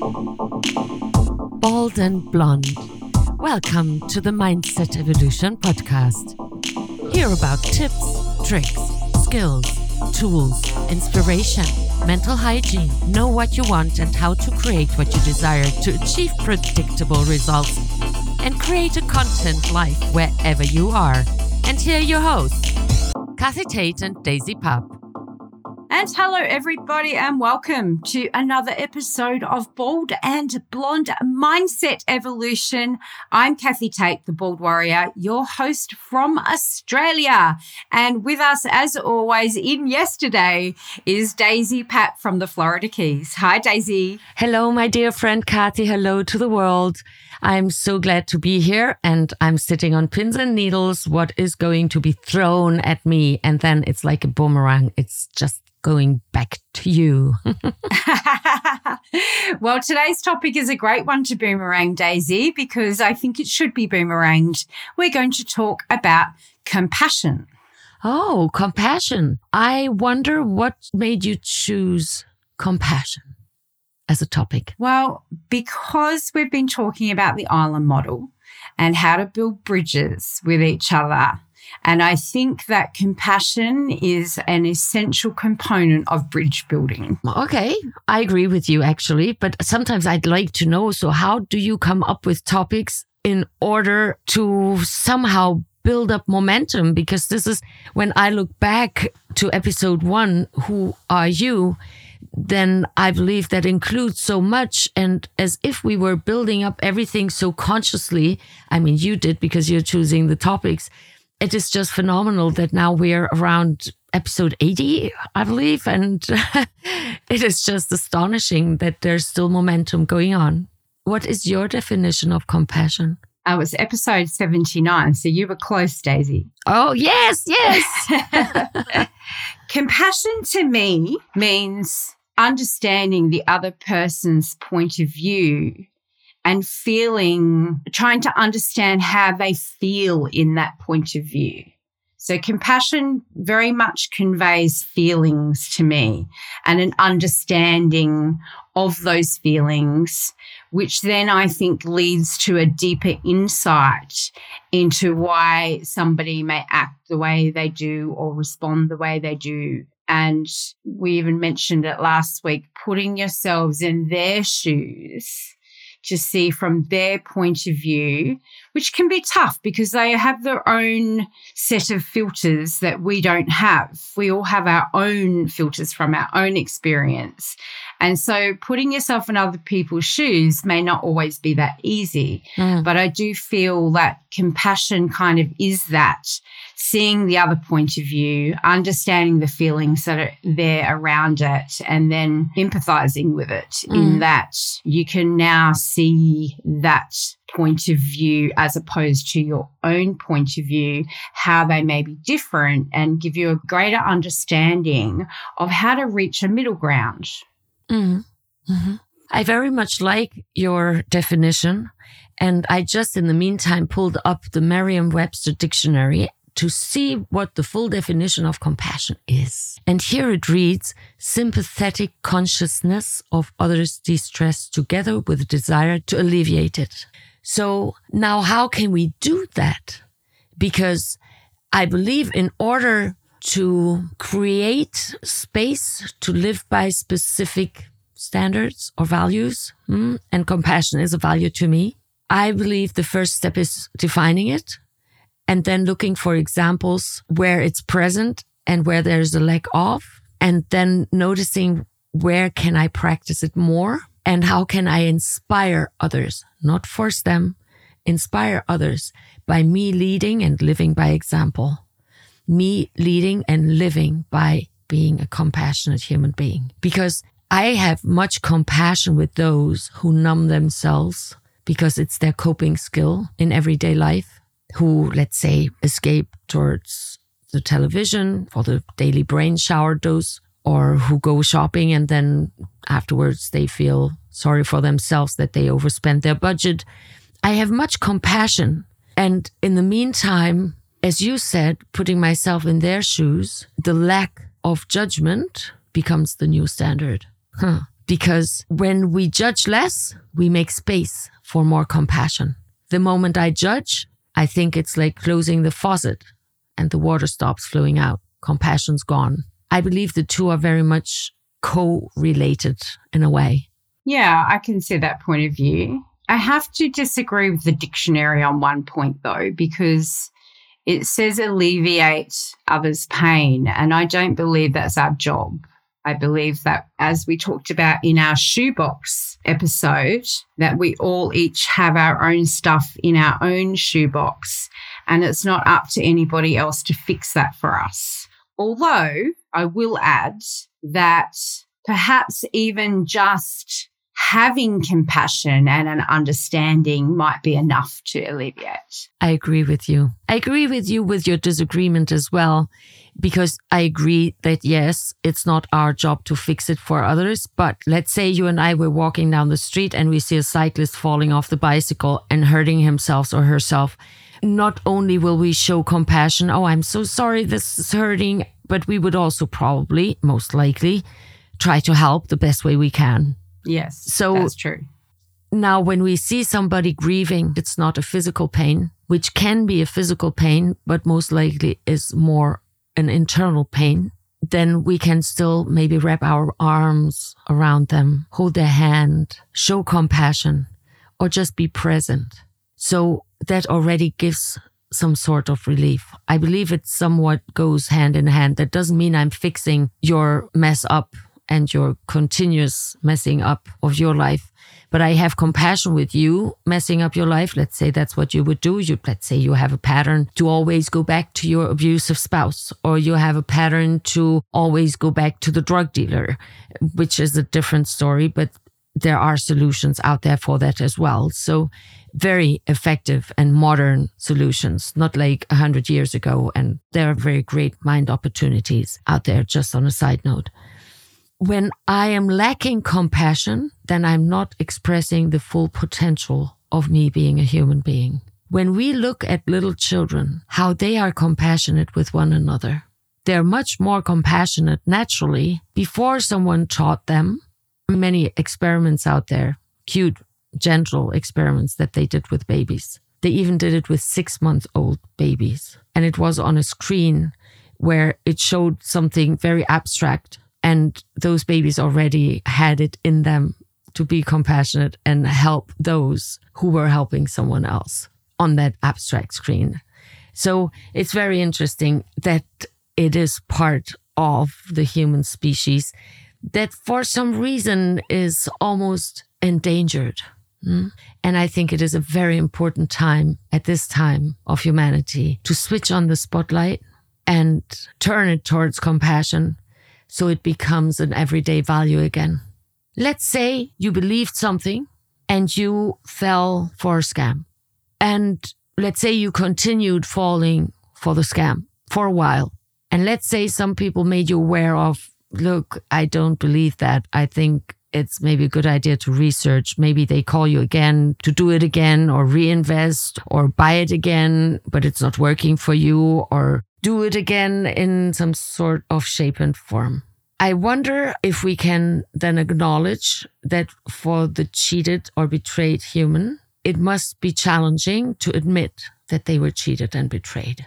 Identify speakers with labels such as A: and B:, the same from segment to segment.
A: Bald and blonde. Welcome to the Mindset Evolution podcast. Hear about tips, tricks, skills, tools, inspiration, mental hygiene. Know what you want and how to create what you desire to achieve predictable results and create a content life wherever you are. And here are your hosts, Kathy Tate and Daisy Pup.
B: And hello, everybody, and welcome to another episode of Bald and Blonde Mindset Evolution. I'm Kathy Tate, the Bald Warrior, your host from Australia. And with us, as always, in yesterday is Daisy Pat from the Florida Keys. Hi, Daisy.
A: Hello, my dear friend Kathy. Hello to the world. I'm so glad to be here and I'm sitting on pins and needles. What is going to be thrown at me? And then it's like a boomerang. It's just going back to you.
B: well, today's topic is a great one to boomerang, Daisy, because I think it should be boomeranged. We're going to talk about compassion.
A: Oh, compassion. I wonder what made you choose compassion as a topic.
B: Well, because we've been talking about the island model and how to build bridges with each other and I think that compassion is an essential component of bridge building.
A: Okay, I agree with you actually, but sometimes I'd like to know so, how do you come up with topics in order to somehow build up momentum? Because this is when I look back to episode one, Who Are You? Then I believe that includes so much. And as if we were building up everything so consciously, I mean, you did because you're choosing the topics it is just phenomenal that now we're around episode 80, I believe. And it is just astonishing that there's still momentum going on. What is your definition of compassion?
B: Uh, it was episode 79. So you were close, Daisy.
A: Oh, yes, yes.
B: compassion to me means understanding the other person's point of view and feeling, trying to understand how they feel in that point of view. So compassion very much conveys feelings to me and an understanding of those feelings, which then I think leads to a deeper insight into why somebody may act the way they do or respond the way they do. And we even mentioned it last week, putting yourselves in their shoes to see from their point of view, which can be tough because they have their own set of filters that we don't have. We all have our own filters from our own experience. And so putting yourself in other people's shoes may not always be that easy. Mm. But I do feel that compassion kind of is that seeing the other point of view, understanding the feelings that are there around it, and then empathizing with it mm. in that you can now see that point of view as opposed to your own point of view, how they may be different, and give you a greater understanding of how to reach a middle ground.
A: Mm. Mm-hmm. I very much like your definition. And I just, in the meantime, pulled up the Merriam Webster dictionary to see what the full definition of compassion is. And here it reads sympathetic consciousness of others' distress together with a desire to alleviate it. So now how can we do that? Because I believe in order to create space to live by specific standards or values, hmm, and compassion is a value to me. I believe the first step is defining it and then looking for examples where it's present and where there's a lack of, and then noticing where can I practice it more and how can I inspire others, not force them, inspire others by me leading and living by example, me leading and living by being a compassionate human being. Because I have much compassion with those who numb themselves because it's their coping skill in everyday life who, let's say, escape towards the television for the daily brain shower dose, or who go shopping and then afterwards they feel sorry for themselves that they overspent their budget. I have much compassion. And in the meantime, as you said, putting myself in their shoes, the lack of judgment becomes the new standard. Huh. Because when we judge less, we make space for more compassion. The moment I judge, I think it's like closing the faucet and the water stops flowing out. Compassion's gone. I believe the two are very much co-related in a way.
B: Yeah, I can see that point of view. I have to disagree with the dictionary on one point though, because it says alleviate others' pain. And I don't believe that's our job. I believe that as we talked about in our shoebox episode, that we all each have our own stuff in our own shoebox and it's not up to anybody else to fix that for us. Although I will add that perhaps even just having compassion and an understanding might be enough to alleviate.
A: I agree with you. I agree with you with your disagreement as well, because I agree that yes, it's not our job to fix it for others. But let's say you and I were walking down the street and we see a cyclist falling off the bicycle and hurting himself or herself. Not only will we show compassion, oh, I'm so sorry this is hurting, but we would also probably, most likely, try to help the best way we can.
B: Yes.
A: So
B: that's true.
A: Now, when we see somebody grieving, it's not a physical pain, which can be a physical pain, but most likely is more an internal pain. Then we can still maybe wrap our arms around them, hold their hand, show compassion, or just be present. So that already gives some sort of relief. I believe it somewhat goes hand in hand. That doesn't mean I'm fixing your mess up and your continuous messing up of your life. But I have compassion with you messing up your life. Let's say that's what you would do. You, let's say you have a pattern to always go back to your abusive spouse, or you have a pattern to always go back to the drug dealer, which is a different story, but there are solutions out there for that as well. So very effective and modern solutions, not like a hundred years ago. And there are very great mind opportunities out there, just on a side note when I am lacking compassion, then I'm not expressing the full potential of me being a human being. When we look at little children, how they are compassionate with one another, they're much more compassionate naturally before someone taught them. Many experiments out there, cute, gentle experiments that they did with babies. They even did it with six month old babies. And it was on a screen where it showed something very abstract and those babies already had it in them to be compassionate and help those who were helping someone else on that abstract screen. So it's very interesting that it is part of the human species that for some reason is almost endangered. Hmm? And I think it is a very important time at this time of humanity to switch on the spotlight and turn it towards compassion so it becomes an everyday value again. Let's say you believed something and you fell for a scam. And let's say you continued falling for the scam for a while. And let's say some people made you aware of, look, I don't believe that. I think it's maybe a good idea to research. Maybe they call you again to do it again or reinvest or buy it again, but it's not working for you or do it again in some sort of shape and form. I wonder if we can then acknowledge that for the cheated or betrayed human, it must be challenging to admit that they were cheated and betrayed.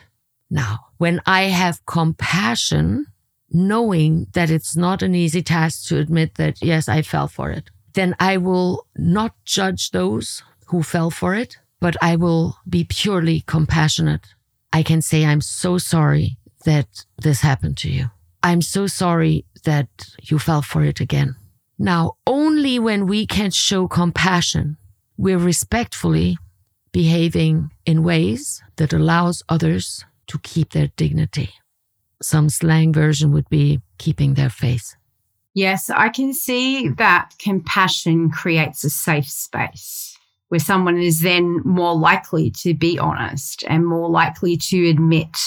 A: Now, when I have compassion, knowing that it's not an easy task to admit that, yes, I fell for it, then I will not judge those who fell for it, but I will be purely compassionate I can say, I'm so sorry that this happened to you. I'm so sorry that you fell for it again. Now, only when we can show compassion, we're respectfully behaving in ways that allows others to keep their dignity. Some slang version would be keeping their face.
B: Yes, I can see that compassion creates a safe space where someone is then more likely to be honest and more likely to admit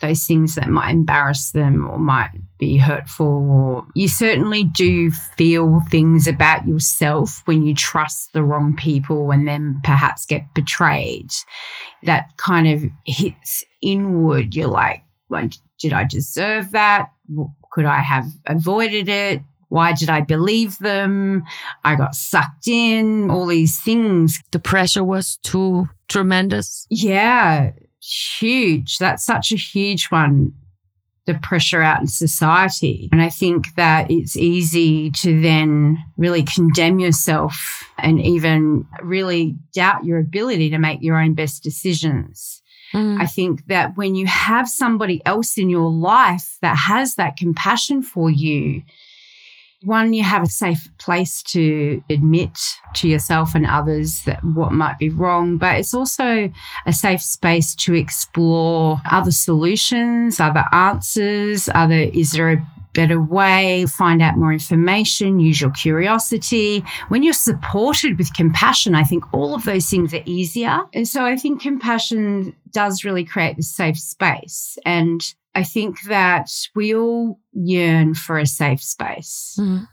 B: those things that might embarrass them or might be hurtful you certainly do feel things about yourself when you trust the wrong people and then perhaps get betrayed. That kind of hits inward. You're like well, did i deserve that? Could i have avoided it Why did I believe them? I got sucked in, all these things.
A: The pressure was too tremendous.
B: Yeah, huge. That's such a huge one. The pressure out in society. And I think that it's easy to then really condemn yourself and even really doubt your ability to make your own best decisions. Mm. I think that when you have somebody else in your life that has that compassion for you, one, you have a safe place to admit to yourself and others that what might be wrong, but it's also a safe space to explore other solutions, other answers, other, is there a better way, find out more information, use your curiosity. When you're supported with compassion, I think all of those things are easier. And so I think compassion does really create this safe space. And I think that we all yearn for a safe space.
A: Mm.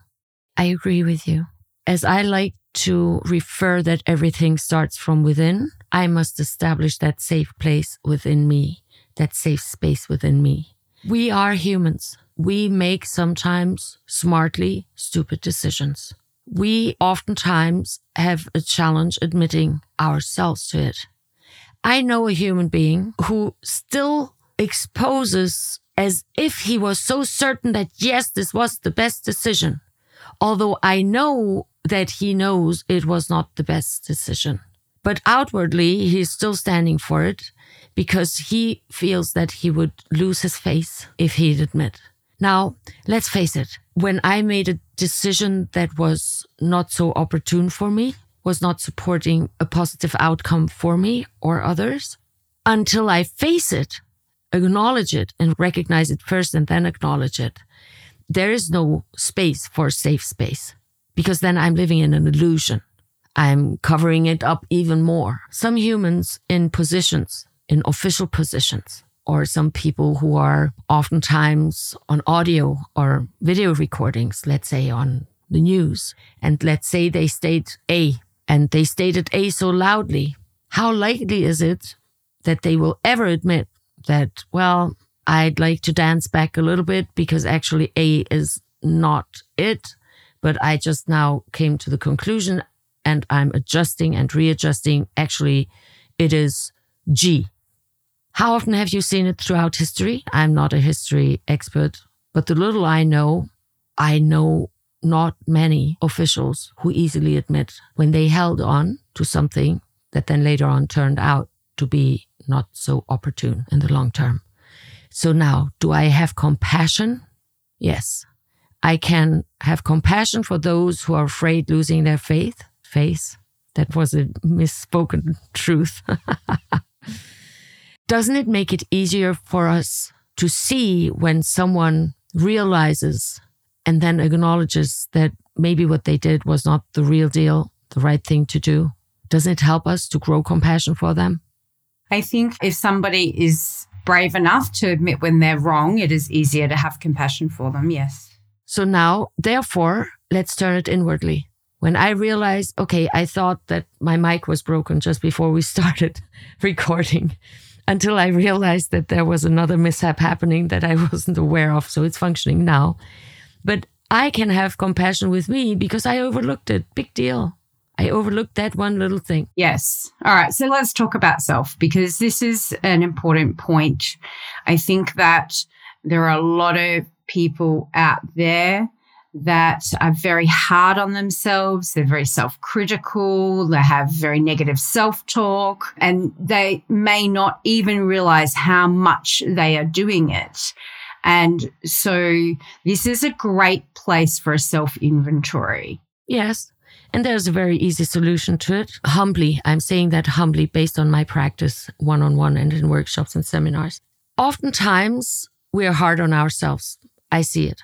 A: I agree with you. As I like to refer that everything starts from within, I must establish that safe place within me, that safe space within me. We are humans we make sometimes smartly stupid decisions. We oftentimes have a challenge admitting ourselves to it. I know a human being who still exposes as if he was so certain that yes, this was the best decision. Although I know that he knows it was not the best decision. But outwardly, he's still standing for it because he feels that he would lose his face if he'd admit. Now, let's face it, when I made a decision that was not so opportune for me, was not supporting a positive outcome for me or others, until I face it, acknowledge it, and recognize it first and then acknowledge it, there is no space for safe space because then I'm living in an illusion. I'm covering it up even more. Some humans in positions, in official positions, or some people who are oftentimes on audio or video recordings, let's say on the news, and let's say they state A and they stated A so loudly, how likely is it that they will ever admit that, well, I'd like to dance back a little bit because actually A is not it, but I just now came to the conclusion and I'm adjusting and readjusting. Actually, it is G how often have you seen it throughout history? I'm not a history expert, but the little I know, I know not many officials who easily admit when they held on to something that then later on turned out to be not so opportune in the long term. So now, do I have compassion? Yes. I can have compassion for those who are afraid losing their faith. Faith. That was a misspoken truth. doesn't it make it easier for us to see when someone realizes and then acknowledges that maybe what they did was not the real deal, the right thing to do? Doesn't it help us to grow compassion for them?
B: I think if somebody is brave enough to admit when they're wrong, it is easier to have compassion for them. Yes.
A: So now, therefore, let's turn it inwardly. When I realized, okay, I thought that my mic was broken just before we started recording until I realized that there was another mishap happening that I wasn't aware of. So it's functioning now. But I can have compassion with me because I overlooked it. Big deal. I overlooked that one little thing.
B: Yes. All right. So let's talk about self because this is an important point. I think that there are a lot of people out there that are very hard on themselves. They're very self critical. They have very negative self talk and they may not even realize how much they are doing it. And so this is a great place for a self inventory.
A: Yes. And there's a very easy solution to it. Humbly, I'm saying that humbly based on my practice one on one and in workshops and seminars. Oftentimes, we are hard on ourselves. I see it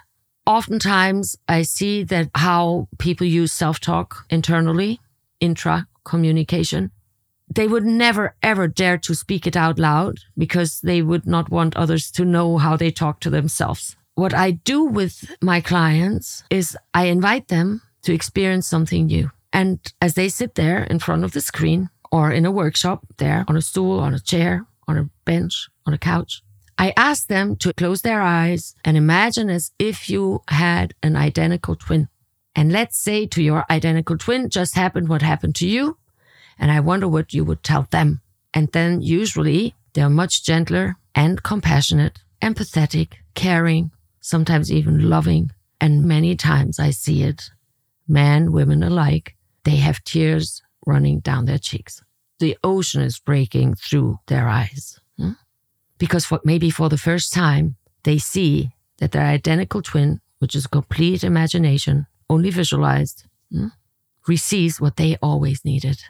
A: oftentimes I see that how people use self talk internally, intra communication. They would never ever dare to speak it out loud because they would not want others to know how they talk to themselves. What I do with my clients is I invite them to experience something new. And as they sit there in front of the screen or in a workshop there on a stool, on a chair, on a bench, on a couch, I ask them to close their eyes and imagine as if you had an identical twin. And let's say to your identical twin just happened what happened to you. And I wonder what you would tell them. And then usually they're much gentler and compassionate, empathetic, caring, sometimes even loving. And many times I see it, men, women alike, they have tears running down their cheeks. The ocean is breaking through their eyes. Because for, maybe for the first time, they see that their identical twin, which is complete imagination, only visualized, hmm, receives what they always needed,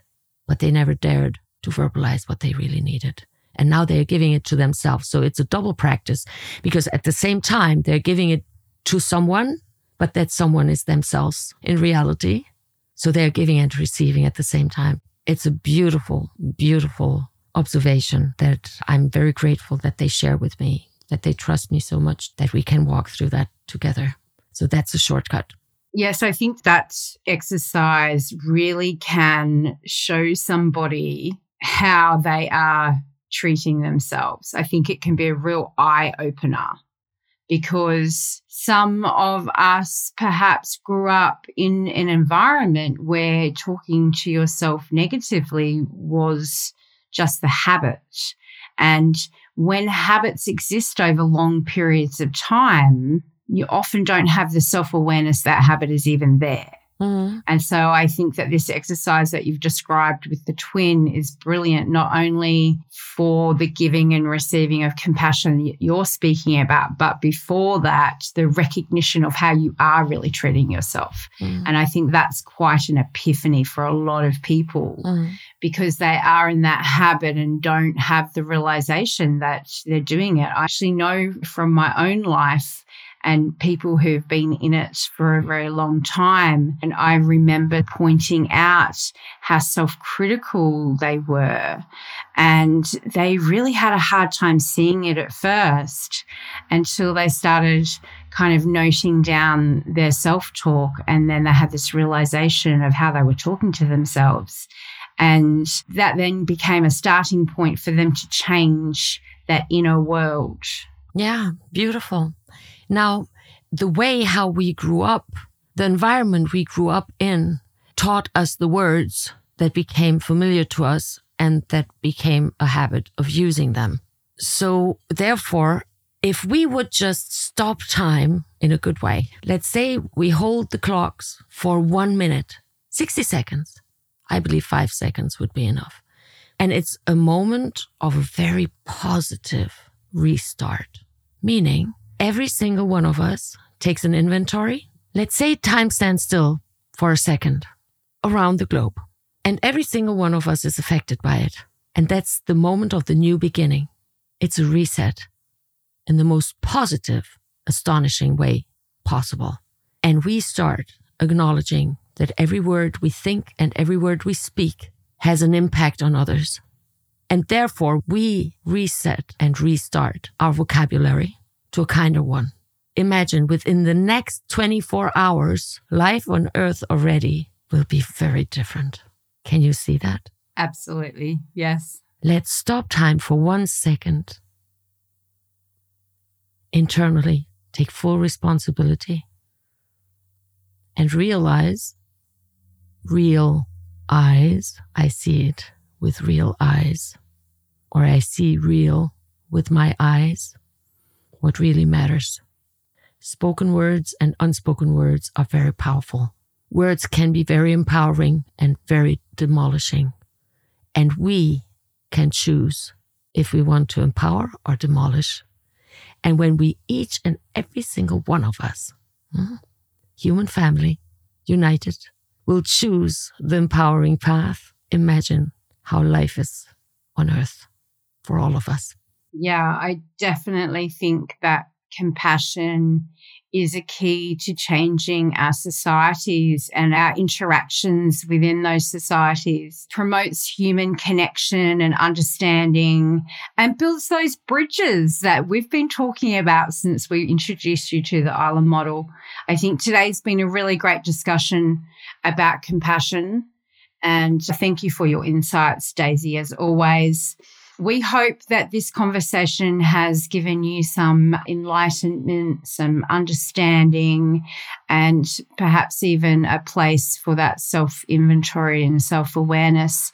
A: but they never dared to verbalize what they really needed. And now they're giving it to themselves. So it's a double practice because at the same time, they're giving it to someone, but that someone is themselves in reality. So they're giving and receiving at the same time. It's a beautiful, beautiful observation that I'm very grateful that they share with me, that they trust me so much that we can walk through that together. So that's a shortcut.
B: Yes, I think that exercise really can show somebody how they are treating themselves. I think it can be a real eye opener because some of us perhaps grew up in an environment where talking to yourself negatively was just the habit. And when habits exist over long periods of time, you often don't have the self awareness that habit is even there. Mm-hmm. And so I think that this exercise that you've described with the twin is brilliant, not only for the giving and receiving of compassion you're speaking about, but before that, the recognition of how you are really treating yourself. Mm-hmm. And I think that's quite an epiphany for a lot of people mm-hmm. because they are in that habit and don't have the realization that they're doing it. I actually know from my own life and people who've been in it for a very long time. And I remember pointing out how self critical they were. And they really had a hard time seeing it at first until they started kind of noting down their self talk. And then they had this realization of how they were talking to themselves. And that then became a starting point for them to change that inner world.
A: Yeah, beautiful. Now, the way how we grew up, the environment we grew up in taught us the words that became familiar to us and that became a habit of using them. So therefore, if we would just stop time in a good way, let's say we hold the clocks for one minute, 60 seconds. I believe five seconds would be enough. And it's a moment of a very positive restart, meaning every single one of us takes an inventory. Let's say time stands still for a second around the globe, and every single one of us is affected by it. And that's the moment of the new beginning. It's a reset in the most positive, astonishing way possible. And we start acknowledging that every word we think and every word we speak has an impact on others. And therefore, we reset and restart our vocabulary to a kinder one. Imagine within the next 24 hours, life on Earth already will be very different. Can you see that?
B: Absolutely. Yes.
A: Let's stop time for one second. Internally, take full responsibility and realize real eyes. I see it with real eyes, or I see real with my eyes what really matters. Spoken words and unspoken words are very powerful. Words can be very empowering and very demolishing. And we can choose if we want to empower or demolish. And when we each and every single one of us, hmm, human family, united, will choose the empowering path, imagine how life is on earth for all of us.
B: Yeah, I definitely think that compassion is a key to changing our societies and our interactions within those societies, promotes human connection and understanding, and builds those bridges that we've been talking about since we introduced you to the island model. I think today's been a really great discussion about compassion. And thank you for your insights, Daisy, as always. We hope that this conversation has given you some enlightenment, some understanding, and perhaps even a place for that self inventory and self awareness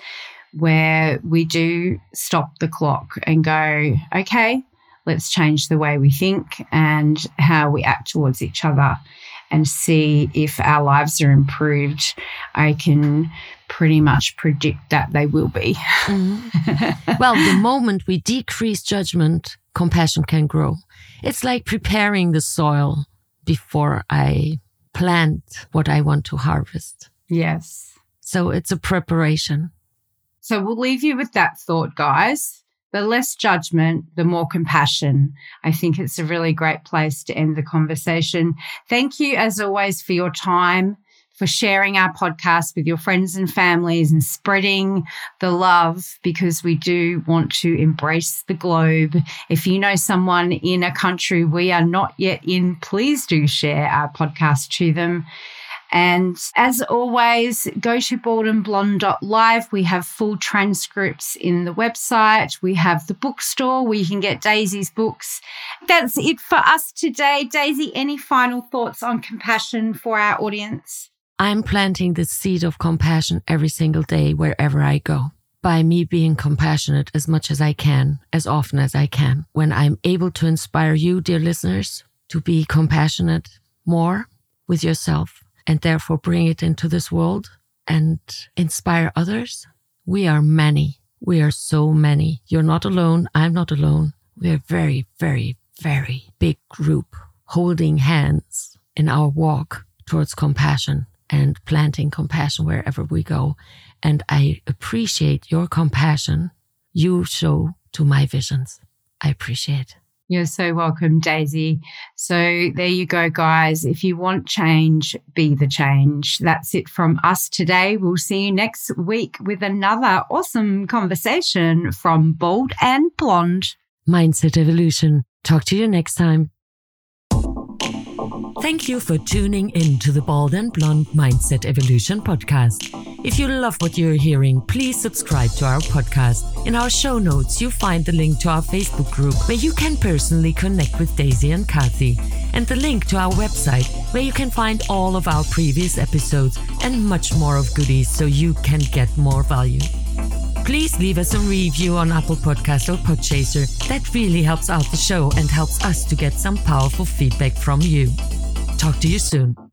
B: where we do stop the clock and go, okay, let's change the way we think and how we act towards each other and see if our lives are improved. I can pretty much predict that they will be.
A: Mm-hmm. well, the moment we decrease judgment, compassion can grow. It's like preparing the soil before I plant what I want to harvest.
B: Yes.
A: So it's a preparation.
B: So we'll leave you with that thought, guys. The less judgment, the more compassion. I think it's a really great place to end the conversation. Thank you, as always, for your time for sharing our podcast with your friends and families and spreading the love because we do want to embrace the globe. If you know someone in a country we are not yet in, please do share our podcast to them. And as always, go to baldandblonde.live. We have full transcripts in the website. We have the bookstore where you can get Daisy's books. That's it for us today. Daisy, any final thoughts on compassion for our audience?
A: I'm planting the seed of compassion every single day wherever I go by me being compassionate as much as I can, as often as I can. When I'm able to inspire you, dear listeners, to be compassionate more with yourself and therefore bring it into this world and inspire others, we are many. We are so many. You're not alone. I'm not alone. We're a very, very, very big group holding hands in our walk towards compassion and planting compassion wherever we go. And I appreciate your compassion you show to my visions. I appreciate.
B: You're so welcome, Daisy. So there you go, guys. If you want change, be the change. That's it from us today. We'll see you next week with another awesome conversation from Bald and Blonde.
A: Mindset Evolution. Talk to you next time. Thank you for tuning in to the Bald and Blonde Mindset Evolution podcast. If you love what you're hearing, please subscribe to our podcast. In our show notes, you'll find the link to our Facebook group where you can personally connect with Daisy and Kathy, and the link to our website where you can find all of our previous episodes and much more of goodies so you can get more value. Please leave us a review on Apple Podcast or Podchaser. That really helps out the show and helps us to get some powerful feedback from you. Talk to you soon.